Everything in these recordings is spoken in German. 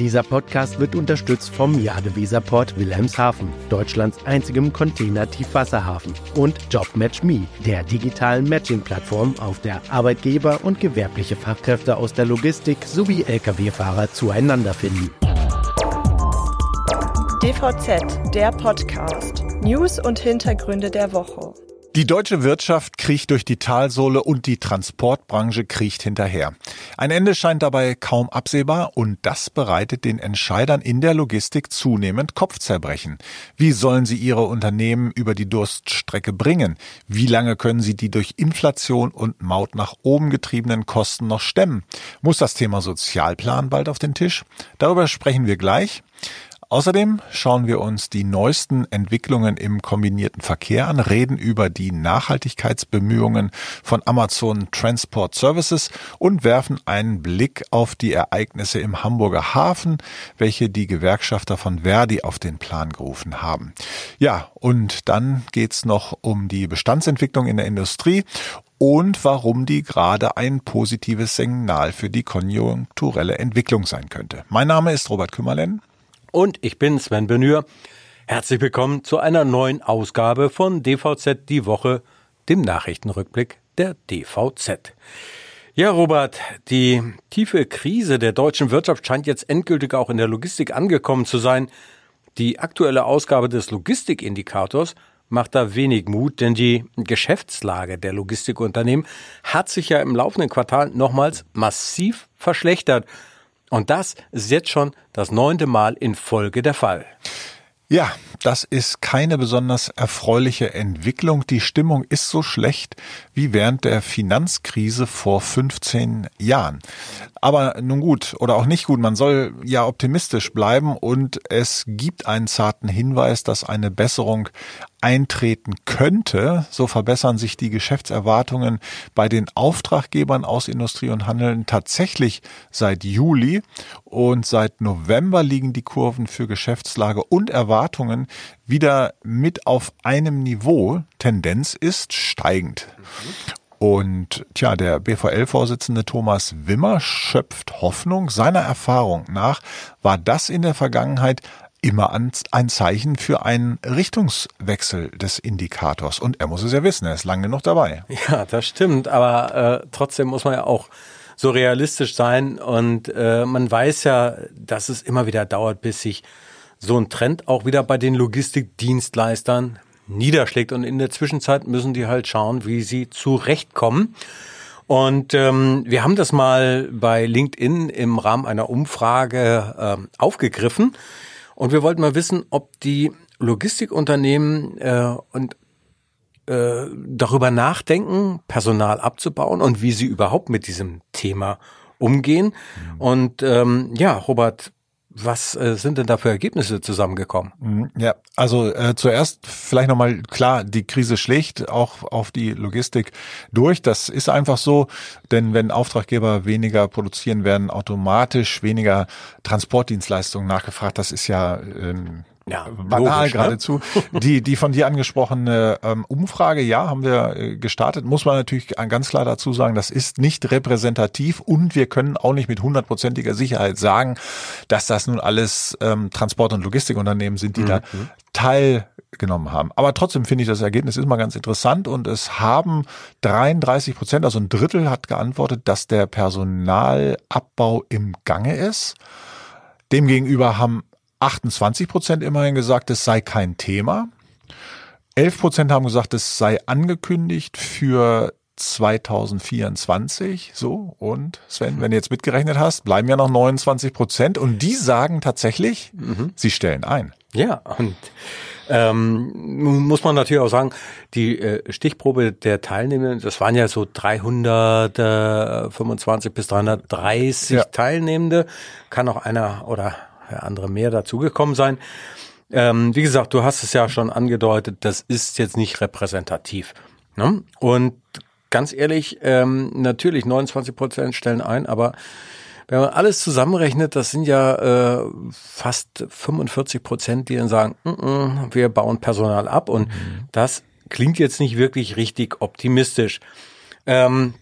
Dieser Podcast wird unterstützt vom Jadeweserport Wilhelmshaven, Deutschlands einzigem Container-Tiefwasserhafen, und JobMatchMe, der digitalen Matching-Plattform, auf der Arbeitgeber und gewerbliche Fachkräfte aus der Logistik sowie Lkw-Fahrer zueinander finden. DVZ, der Podcast. News und Hintergründe der Woche. Die deutsche Wirtschaft kriecht durch die Talsohle und die Transportbranche kriecht hinterher. Ein Ende scheint dabei kaum absehbar und das bereitet den Entscheidern in der Logistik zunehmend Kopfzerbrechen. Wie sollen sie ihre Unternehmen über die Durststrecke bringen? Wie lange können sie die durch Inflation und Maut nach oben getriebenen Kosten noch stemmen? Muss das Thema Sozialplan bald auf den Tisch? Darüber sprechen wir gleich. Außerdem schauen wir uns die neuesten Entwicklungen im kombinierten Verkehr an, reden über die Nachhaltigkeitsbemühungen von Amazon Transport Services und werfen einen Blick auf die Ereignisse im Hamburger Hafen, welche die Gewerkschafter von Verdi auf den Plan gerufen haben. Ja, und dann geht's noch um die Bestandsentwicklung in der Industrie und warum die gerade ein positives Signal für die konjunkturelle Entwicklung sein könnte. Mein Name ist Robert Kümmerlen. Und ich bin Sven Benür. Herzlich willkommen zu einer neuen Ausgabe von DVZ die Woche, dem Nachrichtenrückblick der DVZ. Ja, Robert, die tiefe Krise der deutschen Wirtschaft scheint jetzt endgültig auch in der Logistik angekommen zu sein. Die aktuelle Ausgabe des Logistikindikators macht da wenig Mut, denn die Geschäftslage der Logistikunternehmen hat sich ja im laufenden Quartal nochmals massiv verschlechtert. Und das ist jetzt schon das neunte Mal in Folge der Fall. Ja, das ist keine besonders erfreuliche Entwicklung. Die Stimmung ist so schlecht wie während der Finanzkrise vor 15 Jahren. Aber nun gut oder auch nicht gut, man soll ja optimistisch bleiben und es gibt einen zarten Hinweis, dass eine Besserung eintreten könnte. So verbessern sich die Geschäftserwartungen bei den Auftraggebern aus Industrie und Handeln tatsächlich seit Juli und seit November liegen die Kurven für Geschäftslage und Erwartungen wieder mit auf einem Niveau. Tendenz ist steigend. Und tja, der BVL-Vorsitzende Thomas Wimmer schöpft Hoffnung. Seiner Erfahrung nach war das in der Vergangenheit immer ein Zeichen für einen Richtungswechsel des Indikators. Und er muss es ja wissen, er ist lange genug dabei. Ja, das stimmt. Aber äh, trotzdem muss man ja auch so realistisch sein. Und äh, man weiß ja, dass es immer wieder dauert, bis sich so ein Trend auch wieder bei den Logistikdienstleistern niederschlägt. Und in der Zwischenzeit müssen die halt schauen, wie sie zurechtkommen. Und ähm, wir haben das mal bei LinkedIn im Rahmen einer Umfrage äh, aufgegriffen. Und wir wollten mal wissen, ob die Logistikunternehmen äh, und äh, darüber nachdenken, Personal abzubauen und wie sie überhaupt mit diesem Thema umgehen. Mhm. Und ähm, ja, Robert, was äh, sind denn da für Ergebnisse zusammengekommen? Mhm, ja, also äh, zuerst vielleicht nochmal klar, die Krise schlägt auch auf die Logistik durch. Das ist einfach so, denn wenn Auftraggeber weniger produzieren, werden automatisch weniger Transportdienstleistungen nachgefragt. Das ist ja ähm, ja, banal logisch, ne? geradezu. Ne? Die, die von dir angesprochene ähm, Umfrage, ja, haben wir äh, gestartet. Muss man natürlich ganz klar dazu sagen, das ist nicht repräsentativ und wir können auch nicht mit hundertprozentiger Sicherheit sagen, dass das nun alles ähm, Transport- und Logistikunternehmen sind, die mhm. da teilgenommen haben. Aber trotzdem finde ich das Ergebnis ist mal ganz interessant und es haben 33 Prozent, also ein Drittel hat geantwortet, dass der Personalabbau im Gange ist. Demgegenüber haben 28 Prozent immerhin gesagt, es sei kein Thema. 11 Prozent haben gesagt, es sei angekündigt für 2024. So, und Sven, wenn du jetzt mitgerechnet hast, bleiben ja noch 29 Prozent. Und die sagen tatsächlich, mhm. sie stellen ein. Ja, und ähm, muss man natürlich auch sagen, die äh, Stichprobe der Teilnehmenden, das waren ja so 325 bis 330 ja. Teilnehmende. Kann auch einer oder andere mehr dazugekommen sein. Ähm, wie gesagt, du hast es ja schon angedeutet, das ist jetzt nicht repräsentativ. Ne? Und ganz ehrlich, ähm, natürlich 29 Prozent stellen ein, aber wenn man alles zusammenrechnet, das sind ja äh, fast 45 Prozent, die dann sagen, mm -mm, wir bauen Personal ab und mhm. das klingt jetzt nicht wirklich richtig optimistisch. Ähm,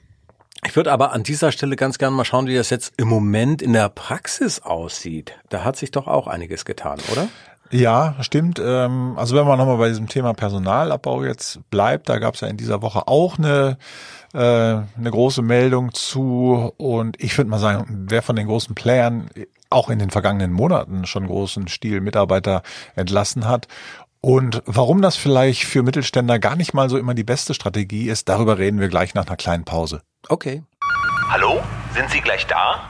Ich würde aber an dieser Stelle ganz gerne mal schauen, wie das jetzt im Moment in der Praxis aussieht. Da hat sich doch auch einiges getan, oder? Ja, stimmt. Ähm, also wenn man nochmal bei diesem Thema Personalabbau jetzt bleibt, da gab es ja in dieser Woche auch eine, äh, eine große Meldung zu. Und ich würde mal sagen, wer von den großen Playern auch in den vergangenen Monaten schon großen Stil Mitarbeiter entlassen hat und warum das vielleicht für Mittelständler gar nicht mal so immer die beste Strategie ist, darüber reden wir gleich nach einer kleinen Pause. Okay. Hallo, sind Sie gleich da?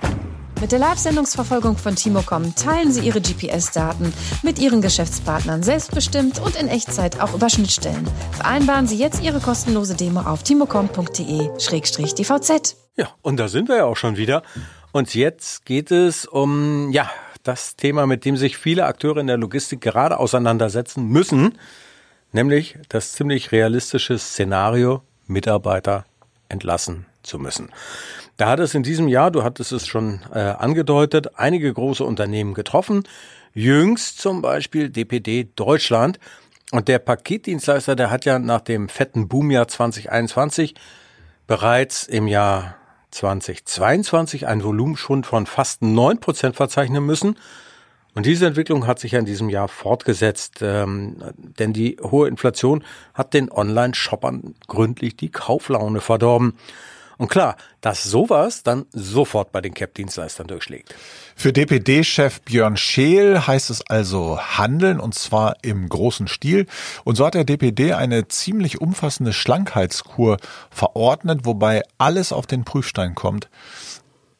Mit der Live-Sendungsverfolgung von Timocom teilen Sie Ihre GPS-Daten mit Ihren Geschäftspartnern selbstbestimmt und in Echtzeit auch über Schnittstellen. Vereinbaren Sie jetzt Ihre kostenlose Demo auf timocom.de-dvz. Ja, und da sind wir ja auch schon wieder. Und jetzt geht es um, ja, das Thema, mit dem sich viele Akteure in der Logistik gerade auseinandersetzen müssen, nämlich das ziemlich realistische Szenario, Mitarbeiter entlassen zu müssen. Da hat es in diesem Jahr, du hattest es schon äh, angedeutet, einige große Unternehmen getroffen. Jüngst zum Beispiel DPD Deutschland. Und der Paketdienstleister, der hat ja nach dem fetten Boomjahr 2021 bereits im Jahr 2022 ein Volumenschwund von fast neun Prozent verzeichnen müssen. Und diese Entwicklung hat sich ja in diesem Jahr fortgesetzt, ähm, denn die hohe Inflation hat den Online-Shoppern gründlich die Kauflaune verdorben. Und klar, dass sowas dann sofort bei den CAP-Dienstleistern durchschlägt. Für DPD-Chef Björn Scheel heißt es also handeln und zwar im großen Stil. Und so hat der DPD eine ziemlich umfassende Schlankheitskur verordnet, wobei alles auf den Prüfstein kommt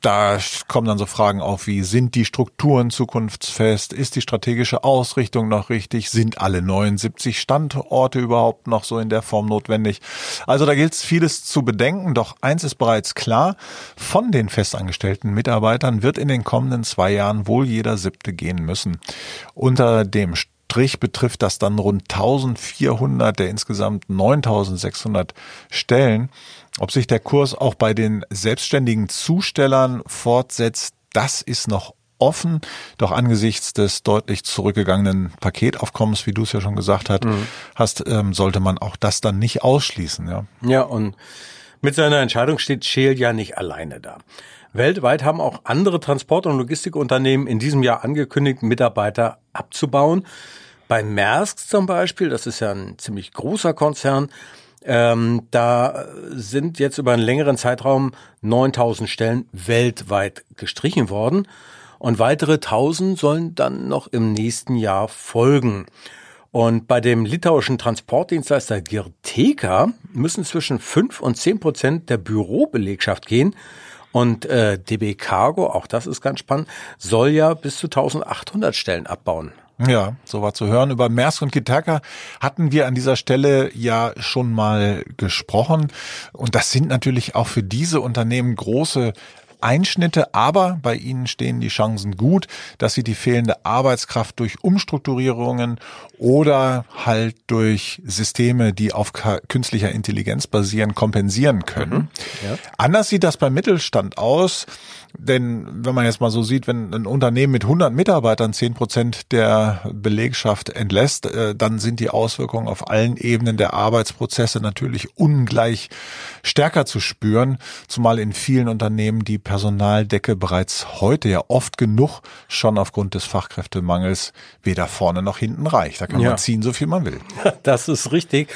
da kommen dann so Fragen auf wie, sind die Strukturen zukunftsfest? Ist die strategische Ausrichtung noch richtig? Sind alle 79 Standorte überhaupt noch so in der Form notwendig? Also da gilt es vieles zu bedenken, doch eins ist bereits klar, von den festangestellten Mitarbeitern wird in den kommenden zwei Jahren wohl jeder siebte gehen müssen. Unter dem Strich betrifft das dann rund 1400 der insgesamt 9600 Stellen. Ob sich der Kurs auch bei den selbstständigen Zustellern fortsetzt, das ist noch offen. Doch angesichts des deutlich zurückgegangenen Paketaufkommens, wie du es ja schon gesagt hast, mhm. hast ähm, sollte man auch das dann nicht ausschließen. Ja, ja und mit seiner Entscheidung steht Scheel ja nicht alleine da. Weltweit haben auch andere Transport- und Logistikunternehmen in diesem Jahr angekündigt, Mitarbeiter abzubauen. Bei Maersk zum Beispiel, das ist ja ein ziemlich großer Konzern, ähm, da sind jetzt über einen längeren Zeitraum 9000 Stellen weltweit gestrichen worden und weitere 1000 sollen dann noch im nächsten Jahr folgen. Und bei dem litauischen Transportdienstleister Girteka müssen zwischen 5 und 10 Prozent der Bürobelegschaft gehen. Und äh, DB Cargo, auch das ist ganz spannend, soll ja bis zu 1800 Stellen abbauen. Ja, so war zu hören. Über Maersk und Gitaka hatten wir an dieser Stelle ja schon mal gesprochen. Und das sind natürlich auch für diese Unternehmen große Einschnitte, aber bei ihnen stehen die Chancen gut, dass sie die fehlende Arbeitskraft durch Umstrukturierungen oder halt durch Systeme, die auf künstlicher Intelligenz basieren, kompensieren können. Mhm, ja. Anders sieht das beim Mittelstand aus. Denn wenn man jetzt mal so sieht, wenn ein Unternehmen mit 100 Mitarbeitern 10 Prozent der Belegschaft entlässt, äh, dann sind die Auswirkungen auf allen Ebenen der Arbeitsprozesse natürlich ungleich stärker zu spüren, zumal in vielen Unternehmen die Personaldecke bereits heute ja oft genug schon aufgrund des Fachkräftemangels weder vorne noch hinten reicht. Da kann ja. man ziehen, so viel man will. Das ist richtig.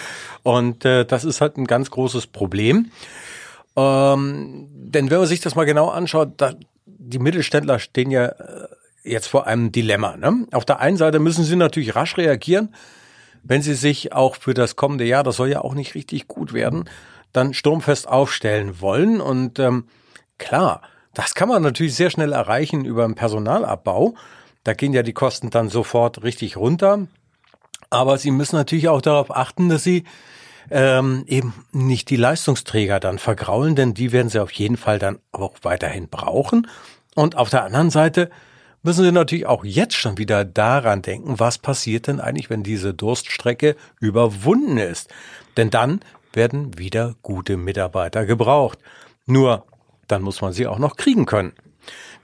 Und äh, das ist halt ein ganz großes Problem. Ähm, denn wenn man sich das mal genau anschaut, da, die Mittelständler stehen ja äh, jetzt vor einem Dilemma. Ne? Auf der einen Seite müssen sie natürlich rasch reagieren, wenn sie sich auch für das kommende Jahr, das soll ja auch nicht richtig gut werden, dann sturmfest aufstellen wollen. Und ähm, klar, das kann man natürlich sehr schnell erreichen über einen Personalabbau. Da gehen ja die Kosten dann sofort richtig runter. Aber sie müssen natürlich auch darauf achten, dass sie ähm, eben nicht die Leistungsträger dann vergraulen, denn die werden sie auf jeden Fall dann auch weiterhin brauchen. Und auf der anderen Seite müssen sie natürlich auch jetzt schon wieder daran denken, was passiert denn eigentlich, wenn diese Durststrecke überwunden ist. Denn dann werden wieder gute Mitarbeiter gebraucht. Nur dann muss man sie auch noch kriegen können.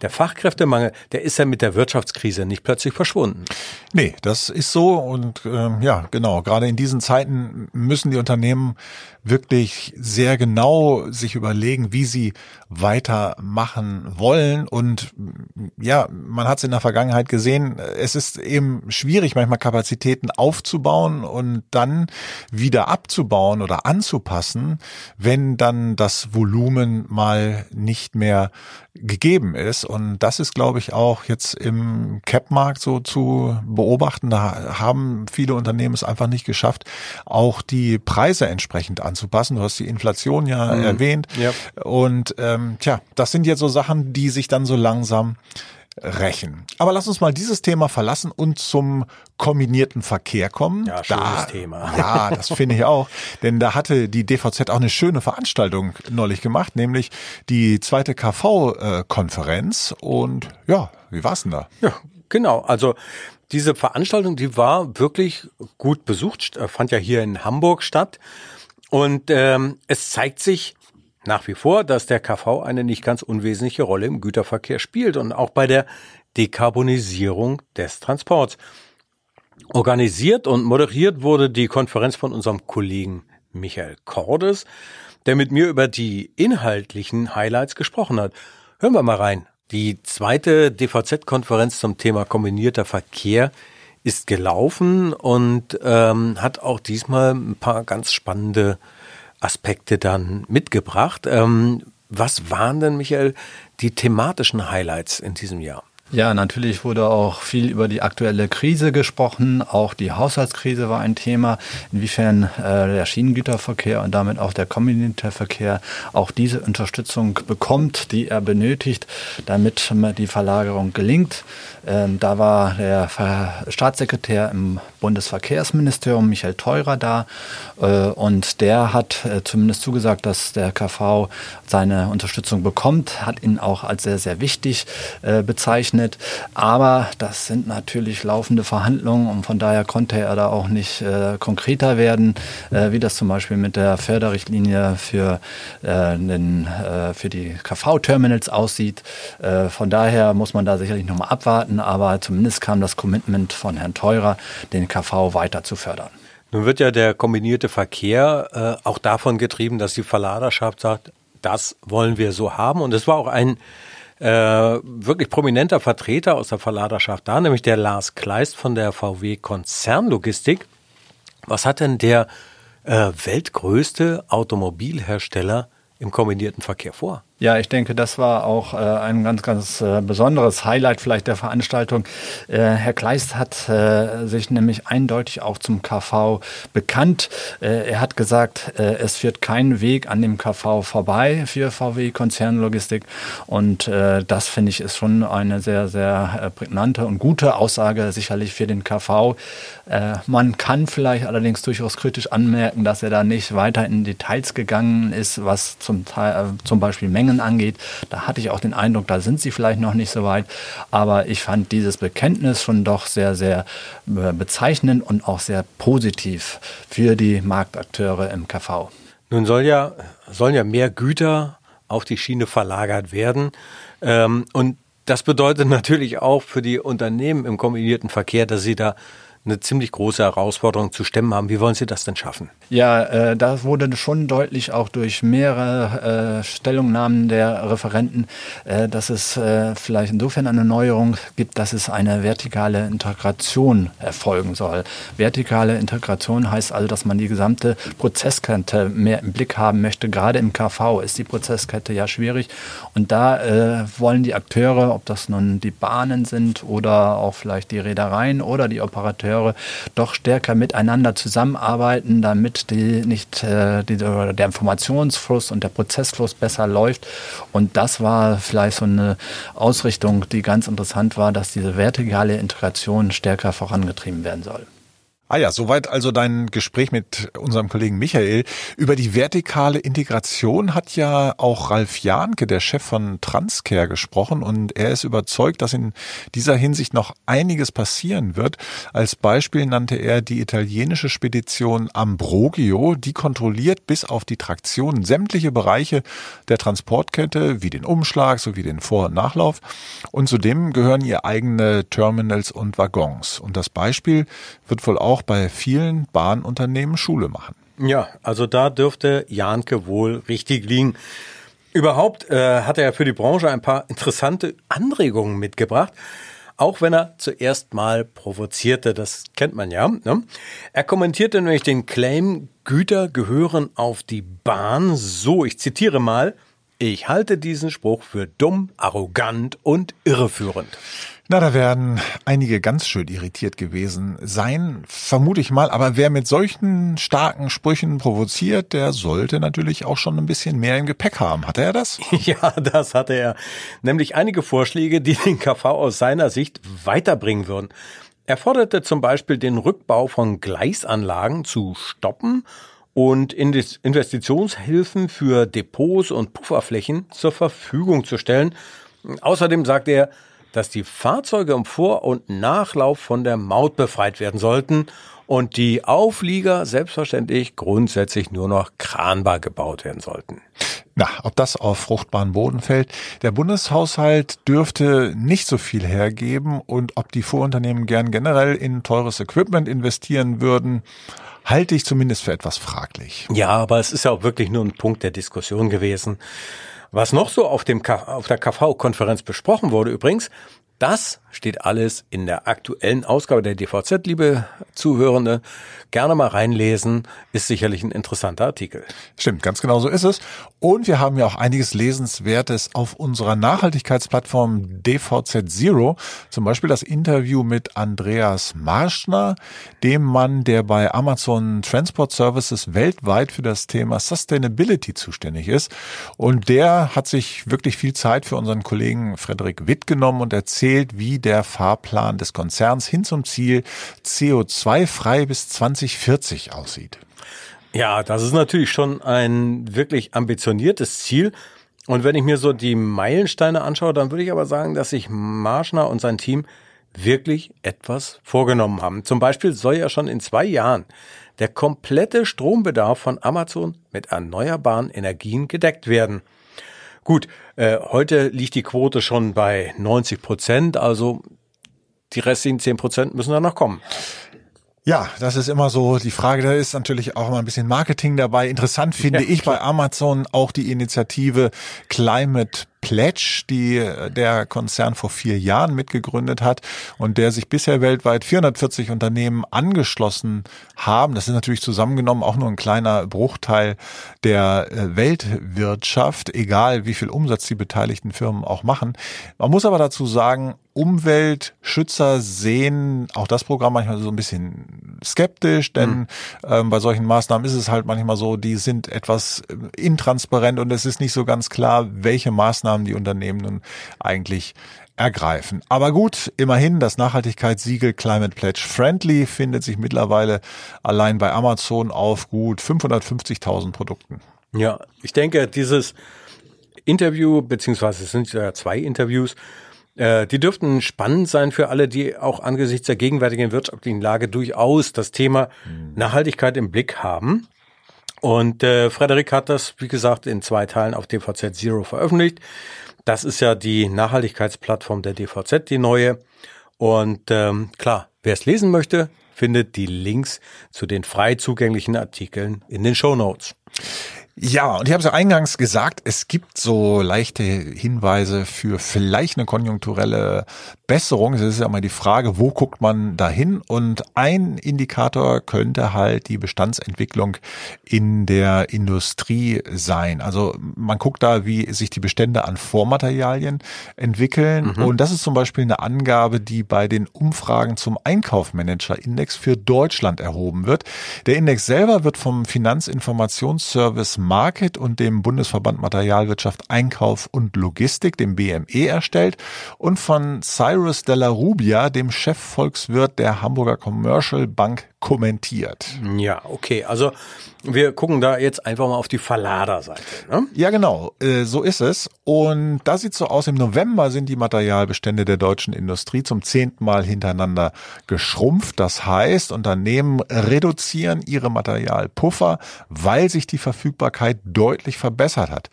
Der Fachkräftemangel, der ist ja mit der Wirtschaftskrise nicht plötzlich verschwunden. Nee, das ist so und ähm, ja, genau. Gerade in diesen Zeiten müssen die Unternehmen wirklich sehr genau sich überlegen, wie sie weitermachen wollen. Und ja, man hat es in der Vergangenheit gesehen, es ist eben schwierig, manchmal Kapazitäten aufzubauen und dann wieder abzubauen oder anzupassen, wenn dann das Volumen mal nicht mehr gegeben ist. Und das ist, glaube ich, auch jetzt im Cap-Markt so zu beobachten. Da haben viele Unternehmen es einfach nicht geschafft, auch die Preise entsprechend anzupassen. Du hast die Inflation ja mhm. erwähnt. Ja. Und ähm, tja, das sind jetzt so Sachen, die sich dann so langsam rächen. Aber lass uns mal dieses Thema verlassen und zum kombinierten Verkehr kommen. Ja, schönes da, Thema. Ja, das finde ich auch. Denn da hatte die DVZ auch eine schöne Veranstaltung neulich gemacht, nämlich die zweite KV-Konferenz. Und ja, wie war's denn da? Ja, genau. Also diese Veranstaltung, die war wirklich gut besucht, äh, fand ja hier in Hamburg statt. Und ähm, es zeigt sich, nach wie vor, dass der KV eine nicht ganz unwesentliche Rolle im Güterverkehr spielt und auch bei der Dekarbonisierung des Transports. Organisiert und moderiert wurde die Konferenz von unserem Kollegen Michael Cordes, der mit mir über die inhaltlichen Highlights gesprochen hat. Hören wir mal rein. Die zweite DVZ-Konferenz zum Thema kombinierter Verkehr ist gelaufen und ähm, hat auch diesmal ein paar ganz spannende Aspekte dann mitgebracht. Ähm, was waren denn, Michael, die thematischen Highlights in diesem Jahr? Ja, natürlich wurde auch viel über die aktuelle Krise gesprochen. Auch die Haushaltskrise war ein Thema, inwiefern äh, der Schienengüterverkehr und damit auch der Kommunitärverkehr auch diese Unterstützung bekommt, die er benötigt, damit die Verlagerung gelingt. Ähm, da war der Staatssekretär im Bundesverkehrsministerium, Michael Theurer, da. Äh, und der hat äh, zumindest zugesagt, dass der KV seine Unterstützung bekommt, hat ihn auch als sehr, sehr wichtig äh, bezeichnet. Aber das sind natürlich laufende Verhandlungen und von daher konnte er da auch nicht konkreter werden, wie das zum Beispiel mit der Förderrichtlinie für, den, für die KV-Terminals aussieht. Von daher muss man da sicherlich nochmal abwarten aber zumindest kam das Commitment von Herrn Teurer, den KV weiter zu fördern. Nun wird ja der kombinierte Verkehr äh, auch davon getrieben, dass die Verladerschaft sagt, das wollen wir so haben. Und es war auch ein äh, wirklich prominenter Vertreter aus der Verladerschaft da, nämlich der Lars Kleist von der VW Konzernlogistik. Was hat denn der äh, weltgrößte Automobilhersteller im kombinierten Verkehr vor? Ja, ich denke, das war auch äh, ein ganz, ganz äh, besonderes Highlight vielleicht der Veranstaltung. Äh, Herr Kleist hat äh, sich nämlich eindeutig auch zum KV bekannt. Äh, er hat gesagt, äh, es führt kein Weg an dem KV vorbei für VW Konzernlogistik. Und das finde ich ist schon eine sehr, sehr prägnante und gute Aussage sicherlich für den KV. Man kann vielleicht allerdings durchaus kritisch anmerken, dass er da nicht weiter in Details gegangen ist, was zum Teil, zum Beispiel Mengen Mengen angeht. Da hatte ich auch den Eindruck, da sind sie vielleicht noch nicht so weit. Aber ich fand dieses Bekenntnis schon doch sehr, sehr äh, bezeichnend und auch sehr positiv für die Marktakteure im KV. Nun soll ja, sollen ja mehr Güter auf die Schiene verlagert werden. Ähm, und das bedeutet natürlich auch für die Unternehmen im kombinierten Verkehr, dass sie da eine ziemlich große Herausforderung zu stemmen haben. Wie wollen Sie das denn schaffen? Ja, äh, da wurde schon deutlich auch durch mehrere äh, Stellungnahmen der Referenten, äh, dass es äh, vielleicht insofern eine Neuerung gibt, dass es eine vertikale Integration erfolgen soll. Vertikale Integration heißt also, dass man die gesamte Prozesskette mehr im Blick haben möchte. Gerade im KV ist die Prozesskette ja schwierig. Und da äh, wollen die Akteure, ob das nun die Bahnen sind oder auch vielleicht die Reedereien oder die Operateure, Akteure doch stärker miteinander zusammenarbeiten, damit die nicht äh, die, der Informationsfluss und der Prozessfluss besser läuft. Und das war vielleicht so eine Ausrichtung, die ganz interessant war, dass diese vertikale Integration stärker vorangetrieben werden soll. Ah ja, soweit also dein Gespräch mit unserem Kollegen Michael. Über die vertikale Integration hat ja auch Ralf Jahnke, der Chef von Transcare, gesprochen und er ist überzeugt, dass in dieser Hinsicht noch einiges passieren wird. Als Beispiel nannte er die italienische Spedition Ambrogio, die kontrolliert bis auf die Traktion sämtliche Bereiche der Transportkette, wie den Umschlag sowie den Vor- und Nachlauf. Und zudem gehören ihr eigene Terminals und Waggons. Und das Beispiel wird wohl auch auch bei vielen Bahnunternehmen Schule machen. Ja, also da dürfte Janke wohl richtig liegen. Überhaupt äh, hat er für die Branche ein paar interessante Anregungen mitgebracht, auch wenn er zuerst mal provozierte, das kennt man ja. Ne? Er kommentierte nämlich den Claim, Güter gehören auf die Bahn. So, ich zitiere mal, ich halte diesen Spruch für dumm, arrogant und irreführend. Na, da werden einige ganz schön irritiert gewesen sein, vermute ich mal. Aber wer mit solchen starken Sprüchen provoziert, der sollte natürlich auch schon ein bisschen mehr im Gepäck haben. Hatte er das? Ja, das hatte er. Nämlich einige Vorschläge, die den KV aus seiner Sicht weiterbringen würden. Er forderte zum Beispiel den Rückbau von Gleisanlagen zu stoppen und Investitionshilfen für Depots und Pufferflächen zur Verfügung zu stellen. Außerdem sagte er, dass die Fahrzeuge im Vor- und Nachlauf von der Maut befreit werden sollten und die Auflieger selbstverständlich grundsätzlich nur noch kranbar gebaut werden sollten. Na, ob das auf fruchtbaren Boden fällt. Der Bundeshaushalt dürfte nicht so viel hergeben und ob die Vorunternehmen gern generell in teures Equipment investieren würden, halte ich zumindest für etwas fraglich. Ja, aber es ist ja auch wirklich nur ein Punkt der Diskussion gewesen. Was noch so auf, dem, auf der KV-Konferenz besprochen wurde übrigens, das steht alles in der aktuellen Ausgabe der DVZ, liebe Zuhörende. Gerne mal reinlesen, ist sicherlich ein interessanter Artikel. Stimmt, ganz genau so ist es. Und wir haben ja auch einiges Lesenswertes auf unserer Nachhaltigkeitsplattform DVZ Zero. Zum Beispiel das Interview mit Andreas Marschner, dem Mann, der bei Amazon Transport Services weltweit für das Thema Sustainability zuständig ist. Und der hat sich wirklich viel Zeit für unseren Kollegen Frederik Witt genommen und erzählt, wie der Fahrplan des Konzerns hin zum Ziel CO2-frei bis 2040 aussieht. Ja, das ist natürlich schon ein wirklich ambitioniertes Ziel. Und wenn ich mir so die Meilensteine anschaue, dann würde ich aber sagen, dass sich Marschner und sein Team wirklich etwas vorgenommen haben. Zum Beispiel soll ja schon in zwei Jahren der komplette Strombedarf von Amazon mit erneuerbaren Energien gedeckt werden. Gut, äh, heute liegt die Quote schon bei 90 Prozent, also die restlichen 10 Prozent müssen dann noch kommen. Ja, das ist immer so die Frage. Da ist natürlich auch immer ein bisschen Marketing dabei. Interessant finde ja, ich bei Amazon auch die Initiative Climate Pledge, die der Konzern vor vier Jahren mitgegründet hat und der sich bisher weltweit 440 Unternehmen angeschlossen haben. Das ist natürlich zusammengenommen auch nur ein kleiner Bruchteil der äh, Weltwirtschaft, egal wie viel Umsatz die beteiligten Firmen auch machen. Man muss aber dazu sagen, Umweltschützer sehen auch das Programm manchmal so ein bisschen skeptisch, denn mhm. ähm, bei solchen Maßnahmen ist es halt manchmal so, die sind etwas äh, intransparent und es ist nicht so ganz klar, welche Maßnahmen die Unternehmen nun eigentlich ergreifen. Aber gut, immerhin, das Nachhaltigkeitssiegel Climate Pledge Friendly findet sich mittlerweile allein bei Amazon auf gut 550.000 Produkten. Ja, ich denke, dieses Interview, beziehungsweise es sind ja zwei Interviews, äh, die dürften spannend sein für alle, die auch angesichts der gegenwärtigen wirtschaftlichen Lage durchaus das Thema mhm. Nachhaltigkeit im Blick haben. Und äh, Frederik hat das, wie gesagt, in zwei Teilen auf DVZ Zero veröffentlicht. Das ist ja die Nachhaltigkeitsplattform der DVZ, die neue. Und ähm, klar, wer es lesen möchte, findet die Links zu den frei zugänglichen Artikeln in den Show Notes. Ja, und ich habe es ja eingangs gesagt, es gibt so leichte Hinweise für vielleicht eine konjunkturelle Besserung. Es ist ja immer die Frage, wo guckt man dahin? Und ein Indikator könnte halt die Bestandsentwicklung in der Industrie sein. Also man guckt da, wie sich die Bestände an Vormaterialien entwickeln. Mhm. Und das ist zum Beispiel eine Angabe, die bei den Umfragen zum Einkaufmanager-Index für Deutschland erhoben wird. Der Index selber wird vom Finanzinformationsservice Market und dem Bundesverband Materialwirtschaft, Einkauf und Logistik, dem BME, erstellt und von Cyrus Della Rubia, dem Chefvolkswirt der Hamburger Commercial Bank kommentiert. Ja, okay. Also wir gucken da jetzt einfach mal auf die Verladerseite. Ne? Ja, genau. Äh, so ist es. Und da sieht so aus, im November sind die Materialbestände der deutschen Industrie zum zehnten Mal hintereinander geschrumpft. Das heißt, Unternehmen reduzieren ihre Materialpuffer, weil sich die Verfügbarkeit deutlich verbessert hat.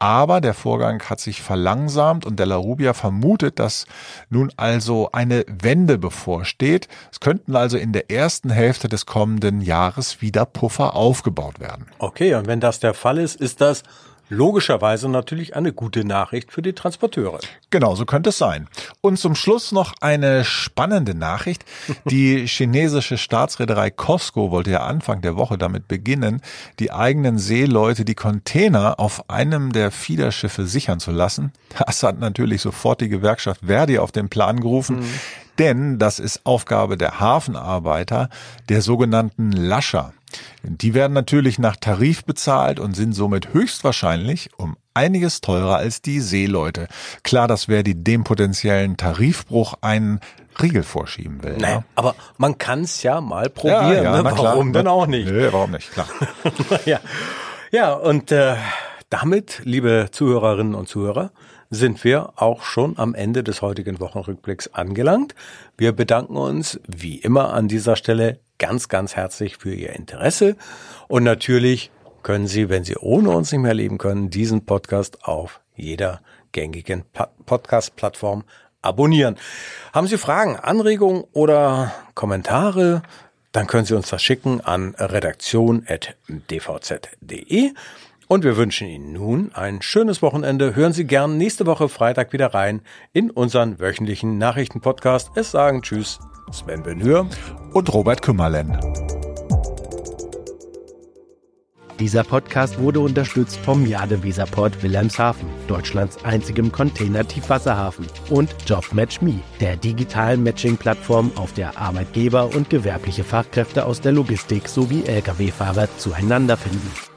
Aber der Vorgang hat sich verlangsamt und Della Rubia vermutet, dass nun also eine Wende bevorsteht. Es könnten also in der ersten Hälfte des kommenden Jahres wieder Puffer aufgebaut werden. Okay, und wenn das der Fall ist, ist das logischerweise natürlich eine gute Nachricht für die Transporteure. Genau, so könnte es sein. Und zum Schluss noch eine spannende Nachricht. Die chinesische Staatsreederei COSCO wollte ja Anfang der Woche damit beginnen, die eigenen Seeleute die Container auf einem der Fiederschiffe sichern zu lassen. Das hat natürlich sofort die Gewerkschaft Verdi auf den Plan gerufen. Mhm. Denn das ist Aufgabe der Hafenarbeiter, der sogenannten Lascher. Die werden natürlich nach Tarif bezahlt und sind somit höchstwahrscheinlich um einiges teurer als die Seeleute. Klar, dass wer die dem potenziellen Tarifbruch einen Riegel vorschieben will. Nee, ja. aber man kann es ja mal probieren. Ja, ja, ne? Warum denn auch nicht? Nee, warum nicht, klar. ja. ja, und äh, damit, liebe Zuhörerinnen und Zuhörer, sind wir auch schon am Ende des heutigen Wochenrückblicks angelangt. Wir bedanken uns wie immer an dieser Stelle ganz, ganz herzlich für Ihr Interesse. Und natürlich können Sie, wenn Sie ohne uns nicht mehr leben können, diesen Podcast auf jeder gängigen Podcast-Plattform abonnieren. Haben Sie Fragen, Anregungen oder Kommentare? Dann können Sie uns das schicken an redaktion.dvz.de. Und wir wünschen Ihnen nun ein schönes Wochenende. Hören Sie gern nächste Woche Freitag wieder rein in unseren wöchentlichen Nachrichtenpodcast. Es sagen Tschüss, Sven Benhür und Robert Kümmerlen. Dieser Podcast wurde unterstützt vom Jade Wilhelmshaven, Deutschlands einzigem Container-Tiefwasserhafen und JobMatchMe, der digitalen Matching-Plattform, auf der Arbeitgeber und gewerbliche Fachkräfte aus der Logistik sowie Lkw-Fahrer zueinander finden.